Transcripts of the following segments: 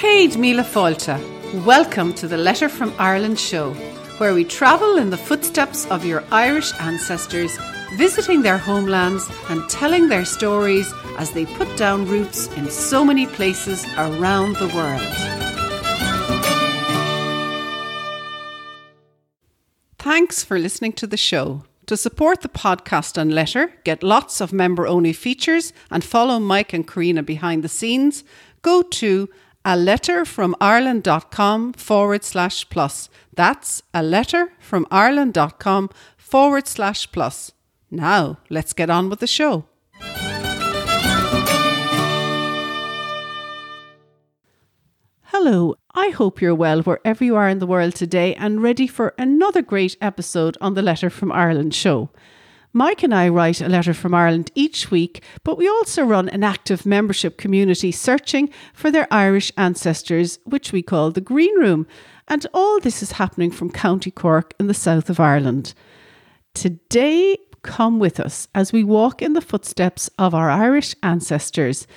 Céad Míle Fáilte. Welcome to the Letter from Ireland show, where we travel in the footsteps of your Irish ancestors, visiting their homelands and telling their stories as they put down roots in so many places around the world. Thanks for listening to the show. To support the podcast and letter, get lots of member only features, and follow Mike and Carina behind the scenes, go to a letter from Ireland.com forward slash plus. That's a letter from Ireland.com forward slash plus. Now, let's get on with the show. Hello, I hope you're well wherever you are in the world today and ready for another great episode on the Letter from Ireland show. Mike and I write a letter from Ireland each week, but we also run an active membership community searching for their Irish ancestors, which we call the Green Room. And all this is happening from County Cork in the south of Ireland. Today, come with us as we walk in the footsteps of our Irish ancestors.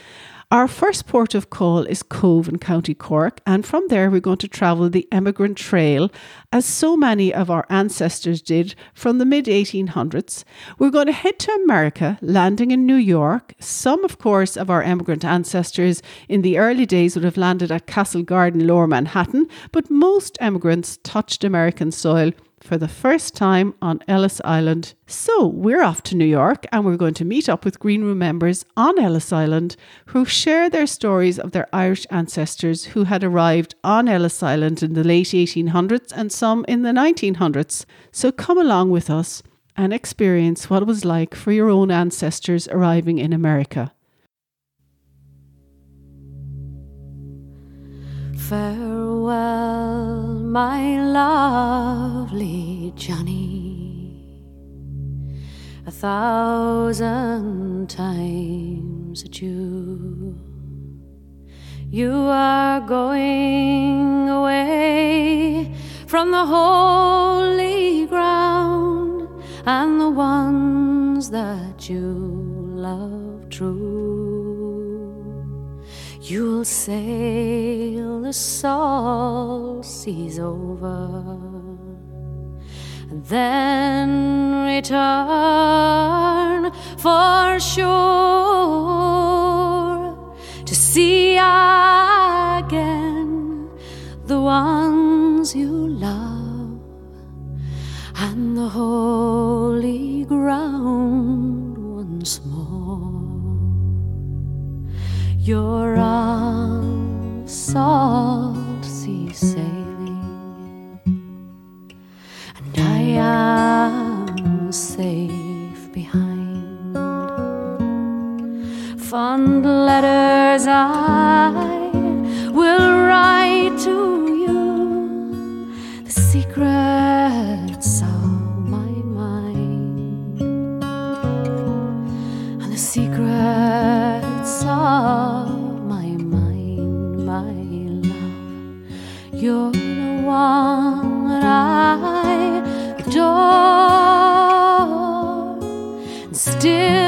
Our first port of call is Cobh in County Cork, and from there we're going to travel the Emigrant Trail, as so many of our ancestors did from the mid 1800s. We're going to head to America, landing in New York. Some, of course, of our emigrant ancestors in the early days would have landed at Castle Garden, Lower Manhattan, but most emigrants touched American soil for the first time on Ellis Island. So we're off to New York and we're going to meet up with Green Room members on Ellis Island who share their stories of their Irish ancestors who had arrived on Ellis Island in the late 1800s and some in the 1900s. So come along with us and experience what it was like for your own ancestors arriving in America. Farewell, my lovely Johnny. A thousand times adieu. You are going away from the holy ground and the ones that you love true. You'll sail the salt seas over and then return for sure to see again the ones you love and the holy ground once more. You're on salt sea sailing, and I am safe behind. Fond letters I will write to you, the secrets one I adore, still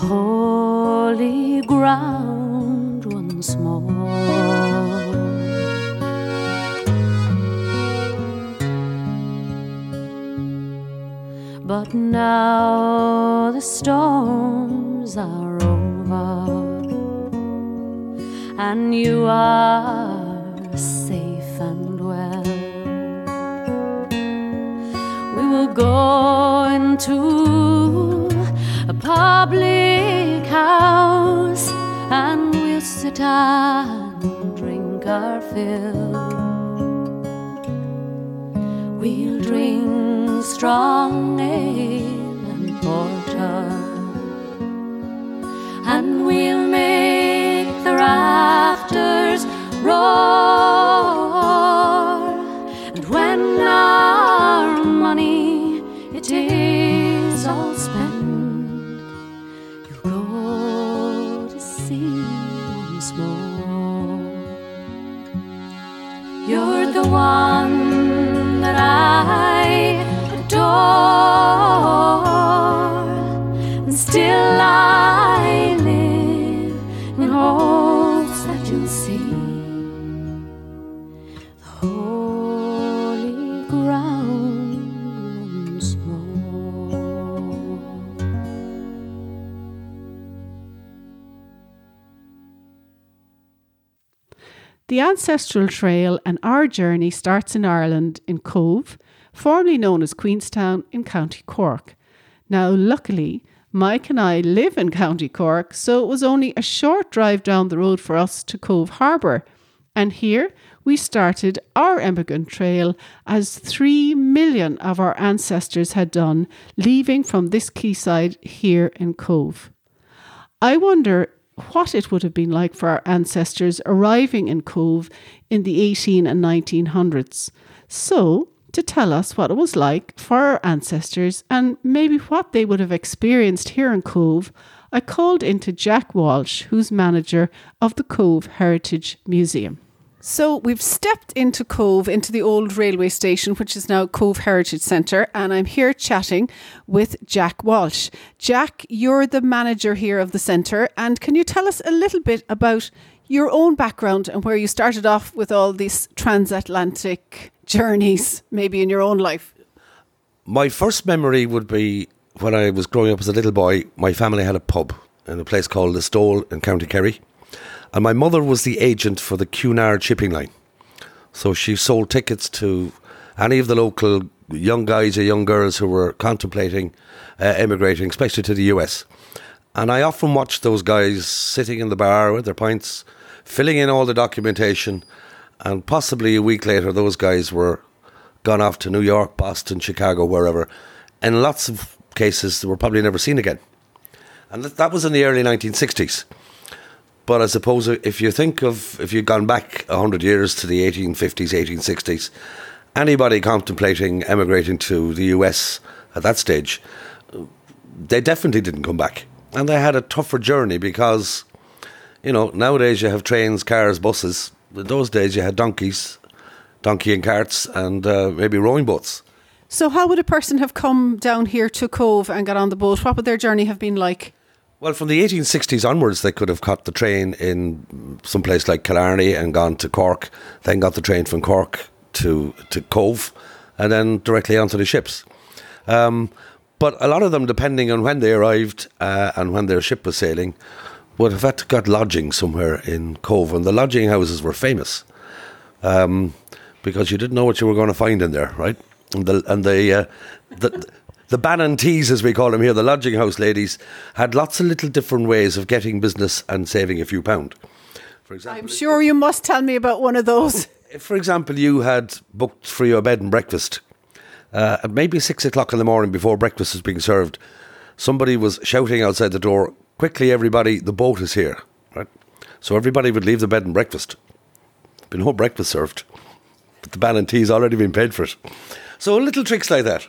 holy ground once more. But now the storms are over, and you are safe and well. We will go into a public house and we'll sit and drink our fill. We'll drink strong ale The ancestral trail and our journey starts in Ireland in Cobh, formerly known as Queenstown in County Cork. Now, luckily, Mike and I live in County Cork, so it was only a short drive down the road for us to Cobh Harbour. And here we started our emigrant trail as three million of our ancestors had done, leaving from this quayside here in Cobh. I wonder what it would have been like for our ancestors arriving in Cobh in the 18 and 1900s. So, to tell us what it was like for our ancestors and maybe what they would have experienced here in Cobh, I called into Jack Walsh, who's manager of the Cobh Heritage Museum. So we've stepped into Cobh, into the old railway station, which is now Cobh Heritage Centre, and I'm here chatting with Jack Walsh. Jack, you're the manager here of the centre, and can you tell us a little bit about your own background and where you started off with all these transatlantic journeys, maybe in your own life? My first memory would be when I was growing up as a little boy. My family had a pub in a place called the Stole in County Kerry, and my mother was the agent for the Cunard shipping line. So she sold tickets to any of the local young guys or young girls who were contemplating uh, emigrating, especially to the US. And I often watched those guys sitting in the bar with their pints, filling in all the documentation, and possibly a week later, those guys were gone off to New York, Boston, Chicago, wherever. In lots of cases, they were probably never seen again. And that- that was in the early 1960s. But I suppose if you think of, if you'd gone back 100 years to the 1850s, 1860s, anybody contemplating emigrating to the US at that stage, they definitely didn't come back. And they had a tougher journey because, you know, nowadays you have trains, cars, buses. In those days you had donkeys, donkey and carts, and uh, maybe rowing boats. So, how would a person have come down here to Cobh and got on the boat? What would their journey have been like? Well, from the 1860s onwards, they could have caught the train in some place like Killarney and gone to Cork, then got the train from Cork to, to Cobh, and then directly onto the ships. Um, but a lot of them, depending on when they arrived uh, and when their ship was sailing, would have had to got lodging somewhere in Cobh, and the lodging houses were famous um, because you didn't know what you were going to find in there, right? And the and the uh, the. The Banantees, as we call them here, the lodging house ladies, had lots of little different ways of getting business and saving a few pound. For example, I'm sure you must tell me about one of those. if, for example, you had booked for your bed and breakfast uh, at maybe six o'clock in the morning before breakfast was being served, somebody was shouting outside the door, "Quickly, everybody! The boat is here!" Right. So everybody would leave the bed and breakfast. Been no breakfast served, but the Bannon tea's already been paid for it. So little tricks like that.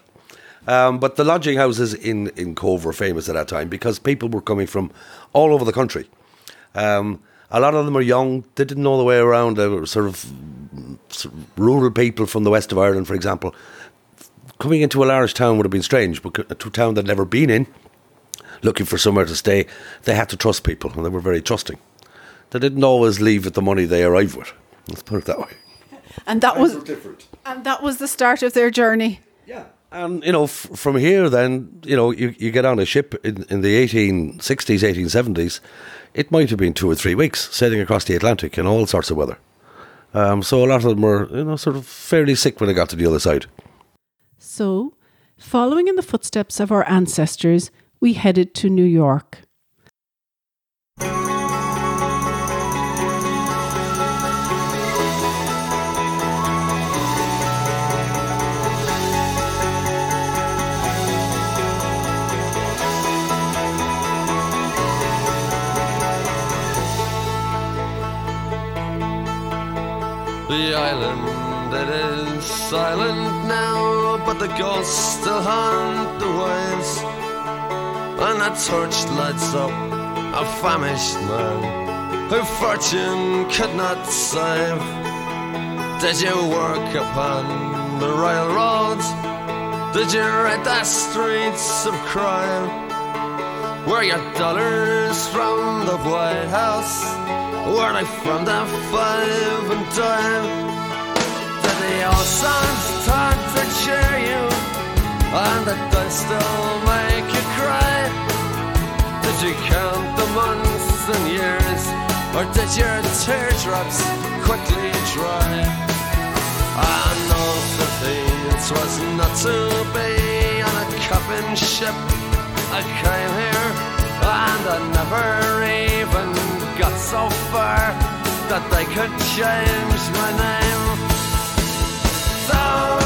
Um, but the lodging houses in, in Cobh were famous at that time because people were coming from all over the country. Um, a lot of them were young, they didn't know the way around. They were sort of, sort of rural people from the west of Ireland, for example. Coming into a large town would have been strange, but to a town they'd never been in, looking for somewhere to stay, they had to trust people and they were very trusting. They didn't always leave with the money they arrived with. Let's put it that way. And that was different. and that was the start of their journey. And you know, f- from here, then you know, you, you get on a ship in, in the eighteen sixties, eighteen seventies. It might have been two or three weeks sailing across the Atlantic in all sorts of weather. Um, so a lot of them were, you know, sort of fairly sick when they got to the other side. So, following in the footsteps of our ancestors, we headed to New York. The island it is silent now, but the ghosts still haunt the waves. And a torch lights up a famished man who fortune could not save. Did you work upon the railroads? Did you ride the streets of crime? Were your dollars from the White House? Were they from the five and dime? Did the songs start to cheer you? And did they still make you cry? Did you count the months and years? Or did your teardrops quickly dry? I know that was not to be on a coffin ship. I came here and I never even so far that they could change my name. Thousands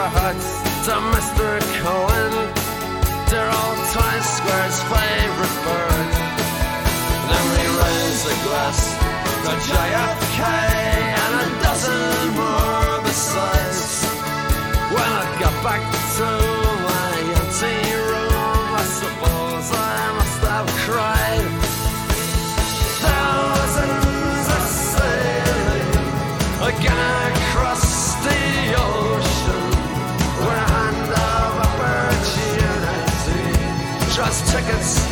our to Mr. Cohan, dear old Times Square's favorite bird. Then we raised a glass to JFK and a dozen more besides. When I got back to just tickets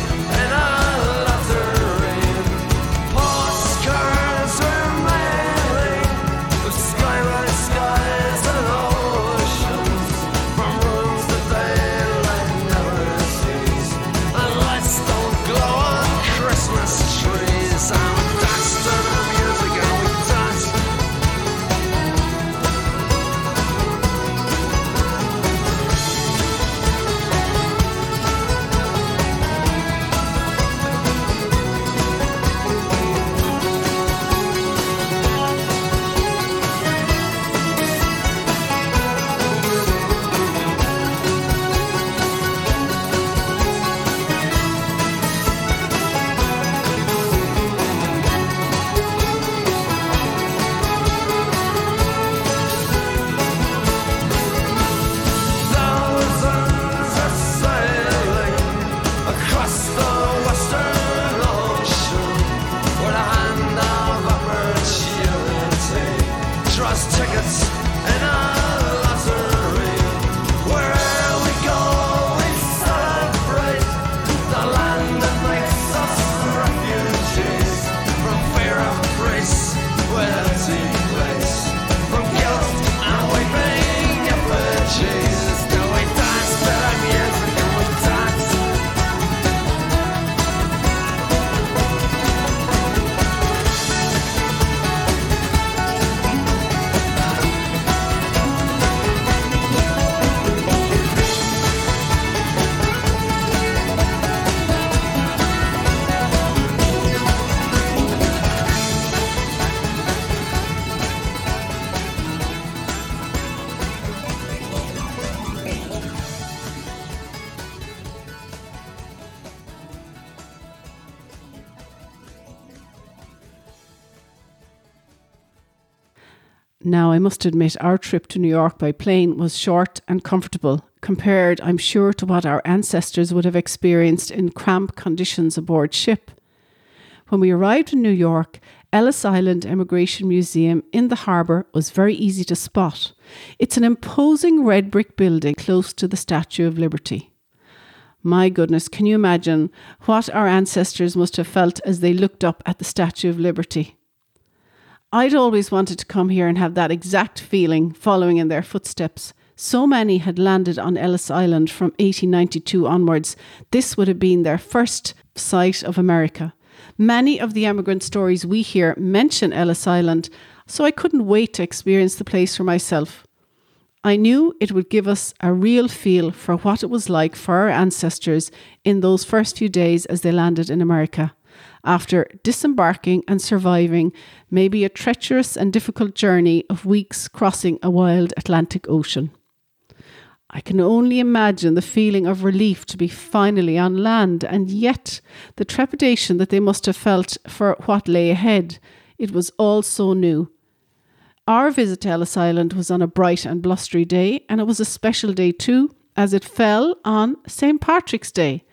Now, I must admit, our trip to New York by plane was short and comfortable, compared, I'm sure, to what our ancestors would have experienced in cramped conditions aboard ship. When we arrived in New York, Ellis Island Immigration Museum in the harbour was very easy to spot. It's an imposing red brick building close to the Statue of Liberty. My goodness, can you imagine what our ancestors must have felt as they looked up at the Statue of Liberty? I'd always wanted to come here and have that exact feeling following in their footsteps. So many had landed on Ellis Island from 1892 onwards. This would have been their first sight of America. Many of the emigrant stories we hear mention Ellis Island, so I couldn't wait to experience the place for myself. I knew it would give us a real feel for what it was like for our ancestors in those first few days as they landed in America, after disembarking and surviving maybe a treacherous and difficult journey of weeks crossing a wild Atlantic Ocean. I can only imagine the feeling of relief to be finally on land, and yet the trepidation that they must have felt for what lay ahead. It was all so new. Our visit to Ellis Island was on a bright and blustery day, and it was a special day too, as it fell on St. Patrick's Day.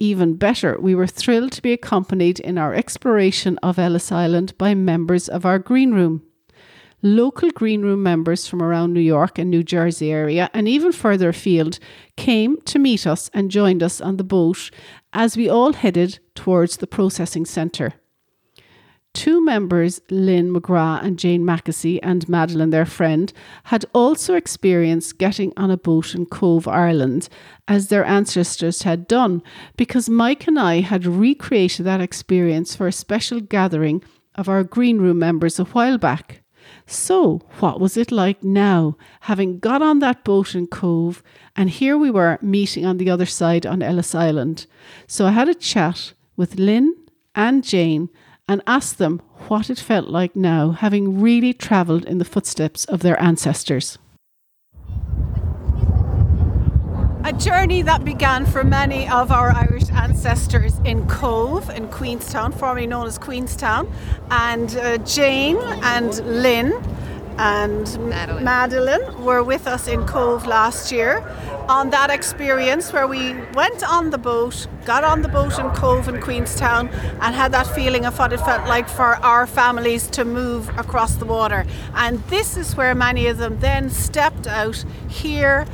Even better, we were thrilled to be accompanied in our exploration of Ellis Island by members of our green room local green room members from around New York and New Jersey area and even further afield came to meet us and joined us on the boat as we all headed towards the processing centre. Two members, Lynn McGrath and Jane Mackesy, and Madeline, their friend, had also experienced getting on a boat in Cobh, Ireland, as their ancestors had done, because Mike and I had recreated that experience for a special gathering of our green room members a while back. So, what was it like now, having got on that boat in Cobh, and here we were meeting on the other side on Ellis Island? So, I had a chat with Lynn and Jane and asked them what it felt like now, having really travelled in the footsteps of their ancestors. A journey that began for many of our Irish ancestors in Cobh, in Queenstown, formerly known as Queenstown, and uh, Jane and Lynn and Madeline. Madeline were with us in Cobh last year on that experience where we went on the boat, got on the boat in Cobh in Queenstown, and had that feeling of what it felt like for our families to move across the water. And this is where many of them then stepped out here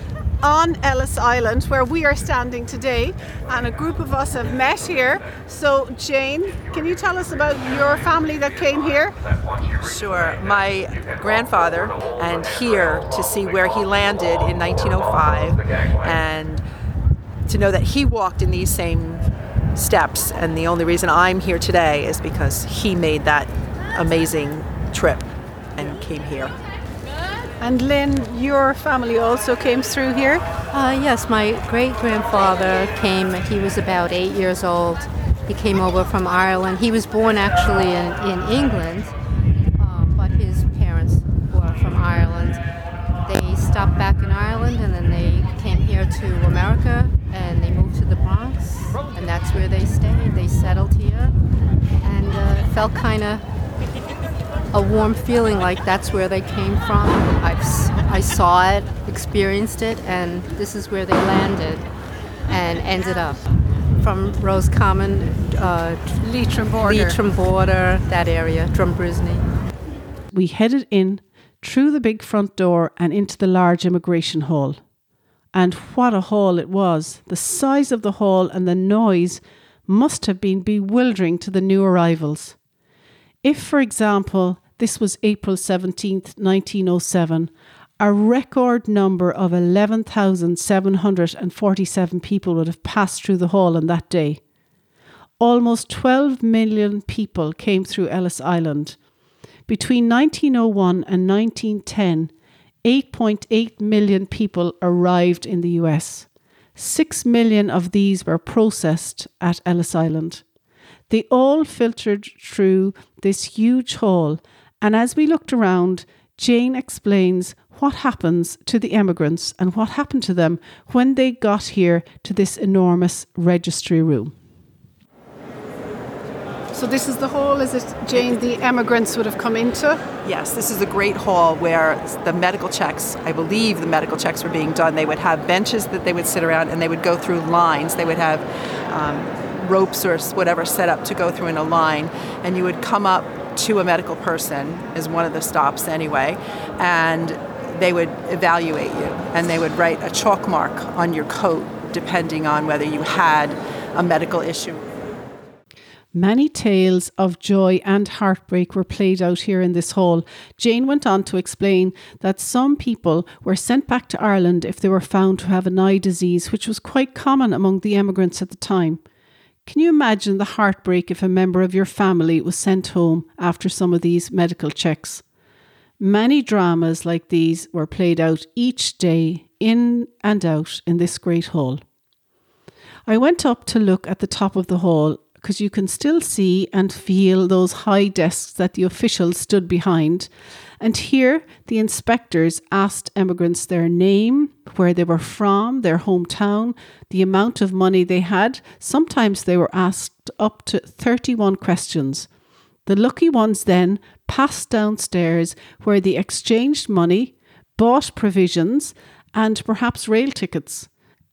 on Ellis Island, where we are standing today, and a group of us have met here. So, Jane, can you tell us about your family that came here? Sure. My grandfather, and here to see where he landed in 1905, and to know that he walked in these same steps. And the only reason I'm here today is because he made that amazing trip and came here. And Lynn, your family also came through here. Uh, yes, my great grandfather came, he was about eight years old. He came over from Ireland. He was born actually in, in England, um, but his parents were from Ireland. They stopped back in Ireland and then they came here to America and they moved to the Bronx, and that's where they stayed. They settled here and uh, felt kind of a warm feeling like that's where they came from. I've, s- I saw it, experienced it, and this is where they landed and ended up. From Roscommon, uh, Leitrim border. Leitrim border, that area, Drumbrisney. We headed in through the big front door and into the large immigration hall. And what a hall it was! The size of the hall and the noise must have been bewildering to the new arrivals. If, for example, this was April 17th, 1907, a record number of 11,747 people would have passed through the hall on that day. Almost 12 million people came through Ellis Island. Between 1901 and 1910, 8.8 million people arrived in the US. Six million of these were processed at Ellis Island. They all filtered through this huge hall, and as we looked around, Jane explains what happens to the emigrants and what happened to them when they got here to this enormous registry room. So this is the hall, is it, Jane, the emigrants would have come into? Yes, this is the great hall where the medical checks, I believe the medical checks were being done. They would have benches that they would sit around and they would go through lines. They would have um, ropes or whatever set up to go through in a line. And you would come up to a medical person, as one of the stops anyway, and they would evaluate you and they would write a chalk mark on your coat depending on whether you had a medical issue. Many tales of joy and heartbreak were played out here in this hall. Jane went on to explain that some people were sent back to Ireland if they were found to have an eye disease, which was quite common among the emigrants at the time. Can you imagine the heartbreak if a member of your family was sent home after some of these medical checks? Many dramas like these were played out each day in and out in this great hall. I went up to look at the top of the hall because you can still see and feel those high desks that the officials stood behind. And here the inspectors asked emigrants their name, where they were from, their hometown, the amount of money they had. Sometimes they were asked up to 31 questions. The lucky ones then passed downstairs where they exchanged money, bought provisions, and perhaps rail tickets.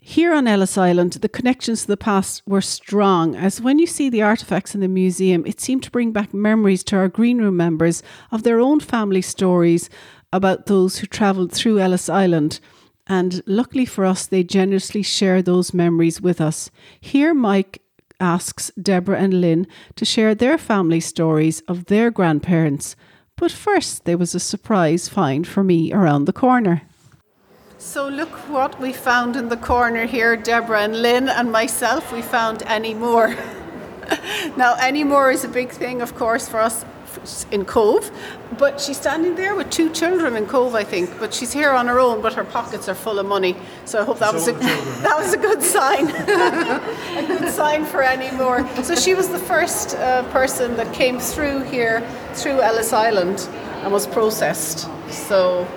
Here on Ellis Island, the connections to the past were strong, as when you see the artefacts in the museum, it seemed to bring back memories to our green room members of their own family stories about those who travelled through Ellis Island. And luckily for us, they generously share those memories with us. Here, Mike asks Deborah and Lynn to share their family stories of their grandparents. But first, there was a surprise find for me around the corner. So look what we found in the corner here, Deborah and Lynn and myself. We found Annie Moore. now Annie Moore is a big thing, of course, for us in Cobh, but she's standing there with two children in Cobh, I think. But she's here on her own, but her pockets are full of money. So I hope that was a that was a good sign, a good sign for Annie Moore. So she was the first uh, person that came through here through Ellis Island and was processed. So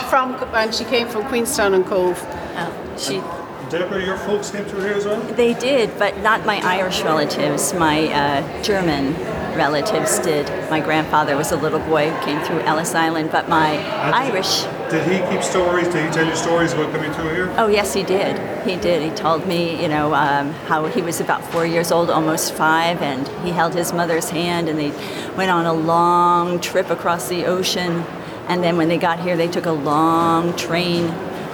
from and she came from Queenstown and Cobh. Oh, she. Deborah, your folks came through here as well? They did, but not my Irish relatives. My uh, German relatives did. My grandfather was a little boy who came through Ellis Island, but my And Irish. Did he keep stories? Did he tell you stories about coming through here? Oh yes, he did. He did. He told me, you know, um, how he was about four years old, almost five, and he held his mother's hand, and they went on a long trip across the ocean. And then when they got here, they took a long train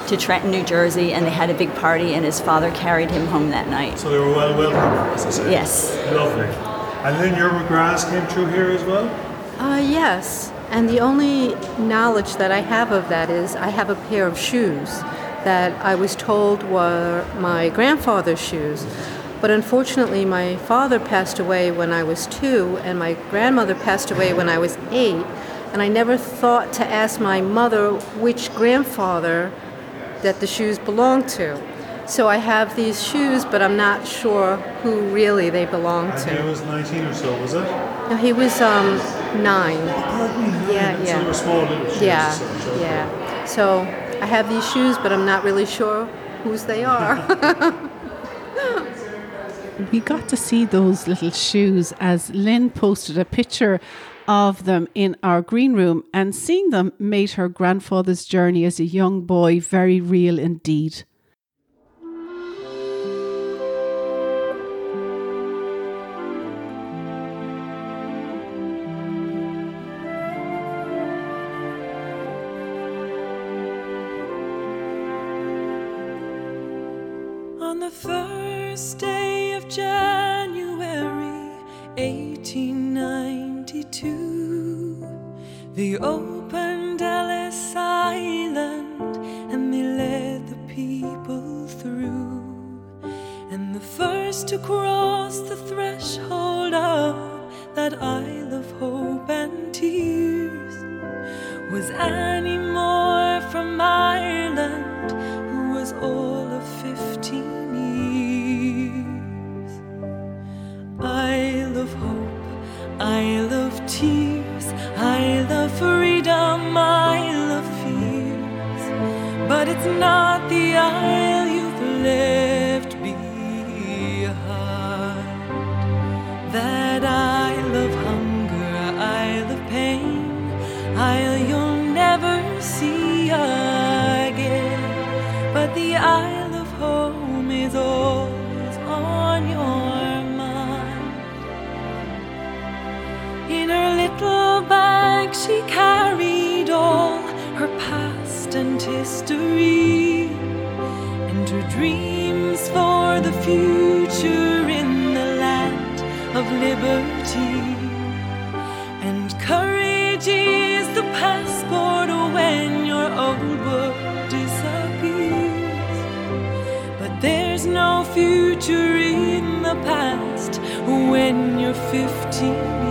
to Trenton, New Jersey, and they had a big party, and his father carried him home that night. So they were well welcomed, as I say. Yes. Lovely. And then your McGraths came through here as well? Uh, yes, and the only knowledge that I have of that is I have a pair of shoes that I was told were my grandfather's shoes. But unfortunately, my father passed away when I was two, and my grandmother passed away when I was eight. And I never thought to ask my mother which grandfather that the shoes belonged to. So I have these shoes, but I'm not sure who really they belong And he was 19 or so, was it? No, he was um, nine. Yeah, So yeah. they were small little shoes. Yeah, as such, okay. yeah. So I have these shoes, but I'm not really sure whose they are. We got to see those little shoes as Lynn posted a picture of them in our green room, and seeing them made her grandfather's journey as a young boy very real indeed. To cross the threshold of that Isle of Hope and Tears. Was Annie Moore from Ireland, passport when your old book disappears. But there's no future in the past when you're 15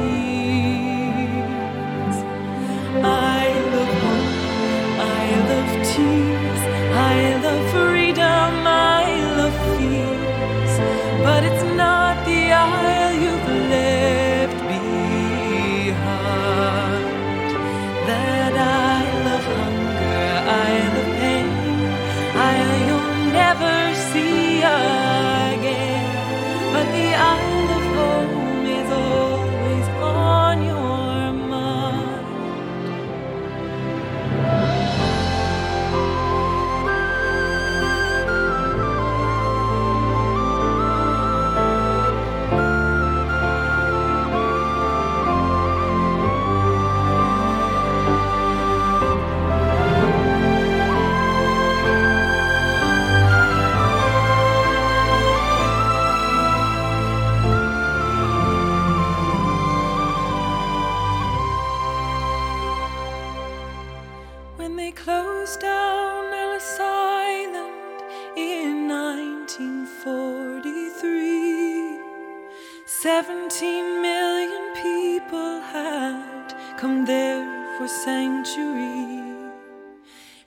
17 million people had come there for sanctuary.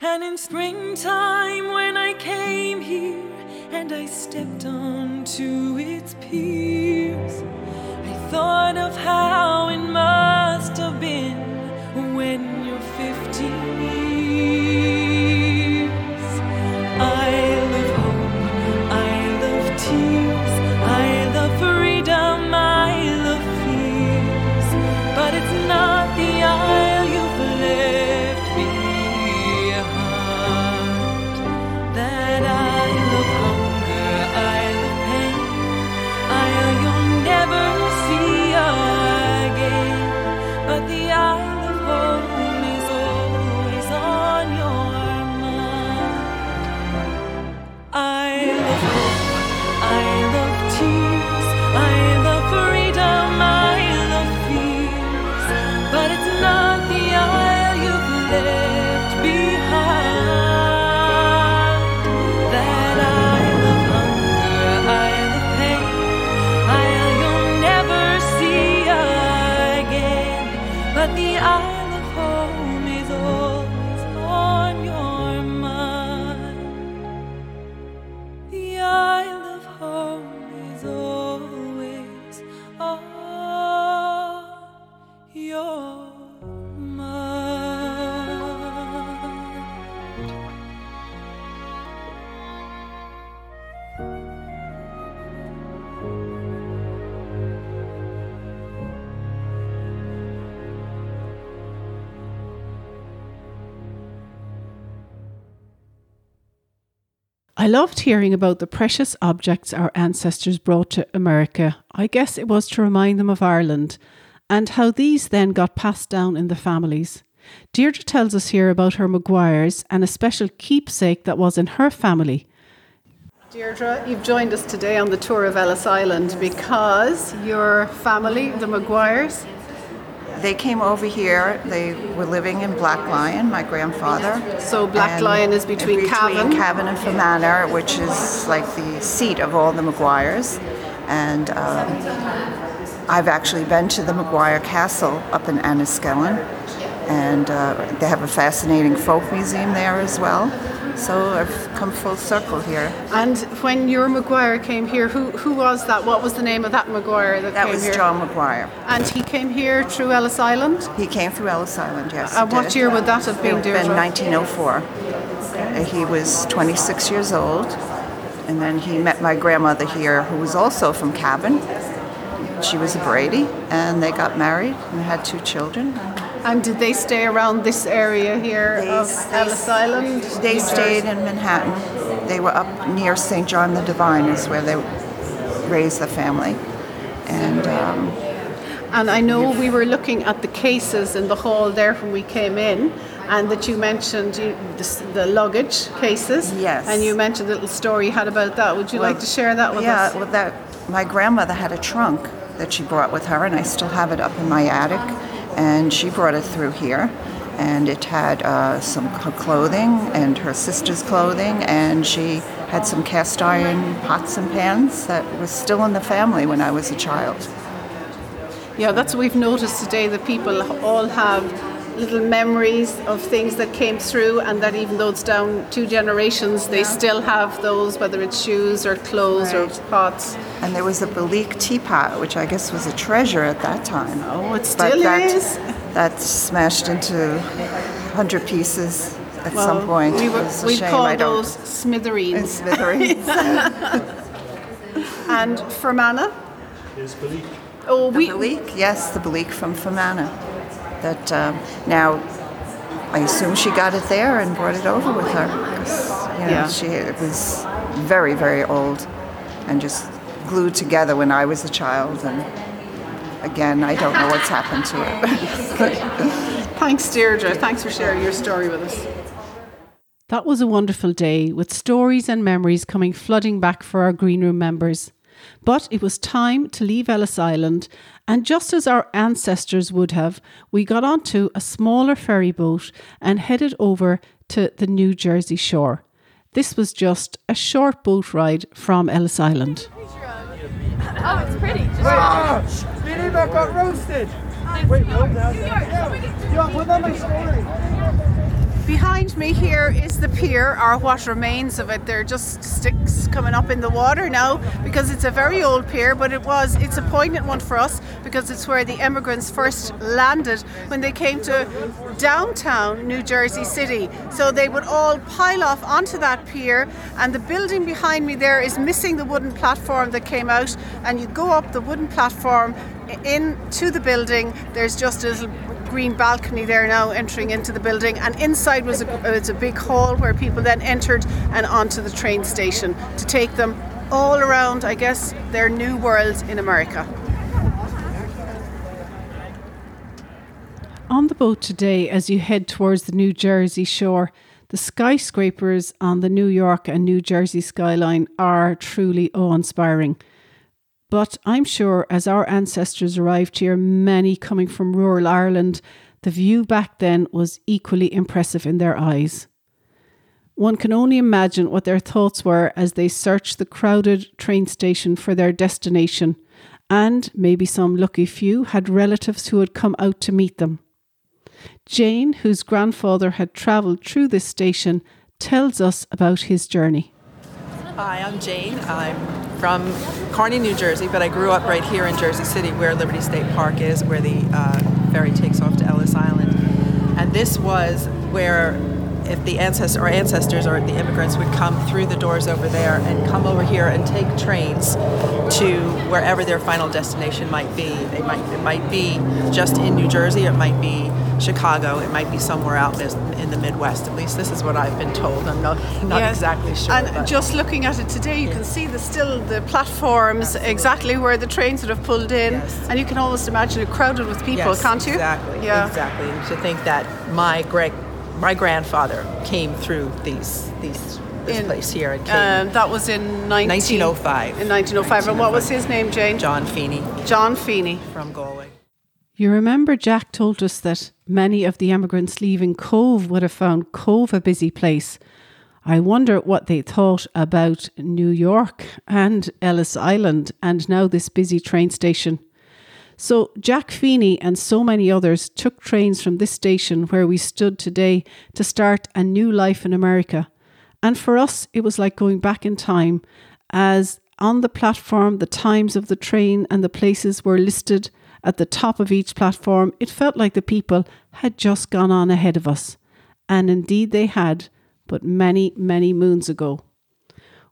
And in springtime, when I came here and I stepped onto its piers, I thought of how in must loved hearing about the precious objects our ancestors brought to America. I guess it was to remind them of Ireland and how these then got passed down in the families. Deirdre tells us here about her Maguires and a special keepsake that was in her family. Deirdre, you've joined us today on the tour of Ellis Island because your family, the Maguires, They came over here. They were living in Black Lion, my grandfather. So Blacklion is between Cavan? Cavan and Fermanagh, which is like the seat of all the Maguires. And um, I've actually been to the Maguire Castle up in Enniskillen, and uh, they have a fascinating folk museum there as well. So I've come full circle here. And when your Maguire came here, who, who was that? What was the name of that Maguire that, That came was here? John Maguire. And he came here through Ellis Island? He came through Ellis Island, yes. And what did. year would that have been, It would have been 1904. Uh, He was 26 years old, and then he met my grandmother here, who was also from Cavan. She was a Brady, and they got married and had two children. And did they stay around this area here of Ellis Island? They stayed in Manhattan. They were up near St. John the Divine, is where they raised the family. And um, And I know we were looking at the cases in the hall there when we came in, and that you mentioned you, the, the luggage cases. Yes. And you mentioned a little story you had about that. Would you like to share that with yeah, us? Yeah, well, that my grandmother had a trunk that she brought with her, and I still have it up in my attic. And she brought it through here, and it had uh, some clothing and her sister's clothing, and she had some cast iron pots and pans that was still in the family when I was a child. Yeah, that's what we've noticed today. That people all have little memories of things that came through, and that even though it's down two generations, they still have those, whether it's shoes or clothes or pots. And there was a Belleek teapot, which I guess was a treasure at that time. Oh, it But still that, is. That smashed into 100 pieces at Well, some point. we, were, was a we shame call I don't- those smithereens. smithereens. and Fermanagh? Is Belleek. Oh, The we, Belleek, yes, the Belleek from Fermanagh. That um, now, I assume she got it there and brought it over with her. You know, Yeah. she it was very, very old, and just glued together when I was a child. And again, I don't know what's happened to it. Thanks, Deirdre. Thanks for sharing your story with us. That was a wonderful day with stories and memories coming flooding back for our Green Room members. But it was time to leave Ellis Island, and just as our ancestors would have, we got onto a smaller ferry boat and headed over to the New Jersey shore. This was just a short boat ride from Ellis Island. Oh, it's pretty. Speedy ah, Mac got roasted. Wait, no, no, Yo, put on my story. Behind me here is the pier, or what remains of it. There are just sticks coming up in the water now because it's a very old pier, but it was it's a poignant one for us because it's where the immigrants first landed when they came to downtown New Jersey City. So they would all pile off onto that pier, and the building behind me there is missing the wooden platform that came out, and you go up the wooden platform into the building. There's just a little green balcony there now entering into the building and inside was a, a big hall where people then entered and onto the train station to take them all around I guess their new world in America. On the boat today as you head towards the New Jersey shore the skyscrapers on the New York and New Jersey skyline are truly awe-inspiring. But I'm sure as our ancestors arrived here, many coming from rural Ireland, the view back then was equally impressive in their eyes. One can only imagine what their thoughts were as they searched the crowded train station for their destination, and maybe some lucky few had relatives who had come out to meet them. Jane, whose grandfather had travelled through this station, tells us about his journey. Hi, I'm Jane. I'm from Kearny, New Jersey, but I grew up right here in Jersey City where Liberty State Park is, where the uh, ferry takes off to Ellis Island. And this was where if the ancestors or ancestors or the immigrants would come through the doors over there and come over here and take trains to wherever their final destination might be. They might it might be just in New Jersey, it might be Chicago, it might be somewhere out in in the Midwest. At least this is what I've been told. I'm not not Yes. exactly sure. And but- just looking at it today, you can see the still the platforms exactly where the trains would have pulled in, and you can almost imagine it crowded with people, Yes, can't you? Exactly. Yeah. Exactly. And to think that my great my grandfather came through these these this In- place here and uh, came And that was in 19, 1905. In 1905. And what was his name, Jane? John Feeney John Feeney. from Galway. You remember Jack told us that many of the emigrants leaving Cobh would have found Cobh a busy place. I wonder what they thought about New York and Ellis Island and now this busy train station. So Jack Feeney and so many others took trains from this station where we stood today to start a new life in America. And for us, it was like going back in time, as on the platform, the times of the train and the places were listed at the top of each platform. It felt like the people had just gone on ahead of us. And indeed they had, but many, many moons ago.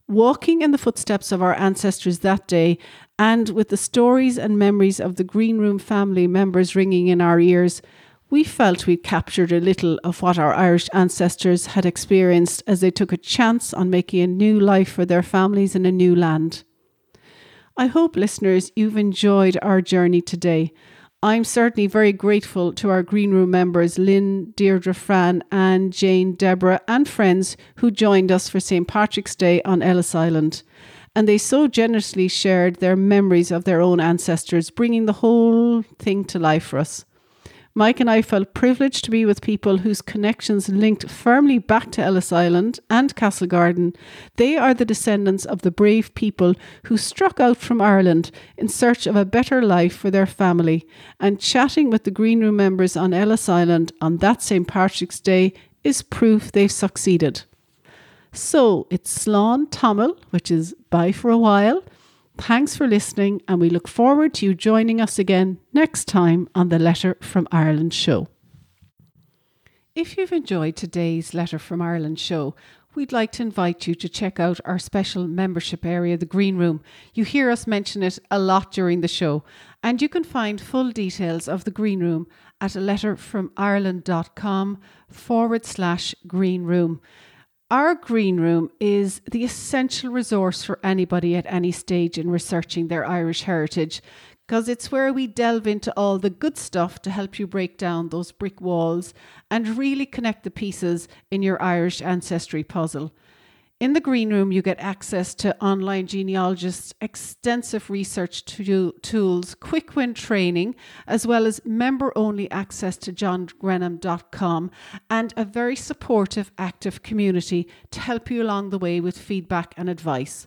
Walking in the footsteps of our ancestors that day, and with the stories and memories of the Green Room family members ringing in our ears, we felt we'd captured a little of what our Irish ancestors had experienced as they took a chance on making a new life for their families in a new land. I hope, listeners, you've enjoyed our journey today. I'm certainly very grateful to our Green Room members Lynn, Deirdre, Fran, Anne, Jane, Deborah, and friends who joined us for St. Patrick's Day on Ellis Island. And they so generously shared their memories of their own ancestors, bringing the whole thing to life for us. Mike and I felt privileged to be with people whose connections linked firmly back to Ellis Island and Castle Garden. They are the descendants of the brave people who struck out from Ireland in search of a better life for their family. And chatting with the Green Room members on Ellis Island on that St. Patrick's Day is proof they've succeeded. So it's Slán Tamil, which is bye for a while. Thanks for listening, and we look forward to you joining us again next time on the Letter from Ireland show. If you've enjoyed today's Letter from Ireland show, we'd like to invite you to check out our special membership area, the Green Room. You hear us mention it a lot during the show, and you can find full details of the Green Room at a letterfromireland.com forward slash Green Room. Our green room is the essential resource for anybody at any stage in researching their Irish heritage because it's where we delve into all the good stuff to help you break down those brick walls and really connect the pieces in your Irish ancestry puzzle. In the green room, you get access to online genealogists, extensive research to- tools, quick win training, as well as member only access to johngrenham.com and a very supportive, active community to help you along the way with feedback and advice.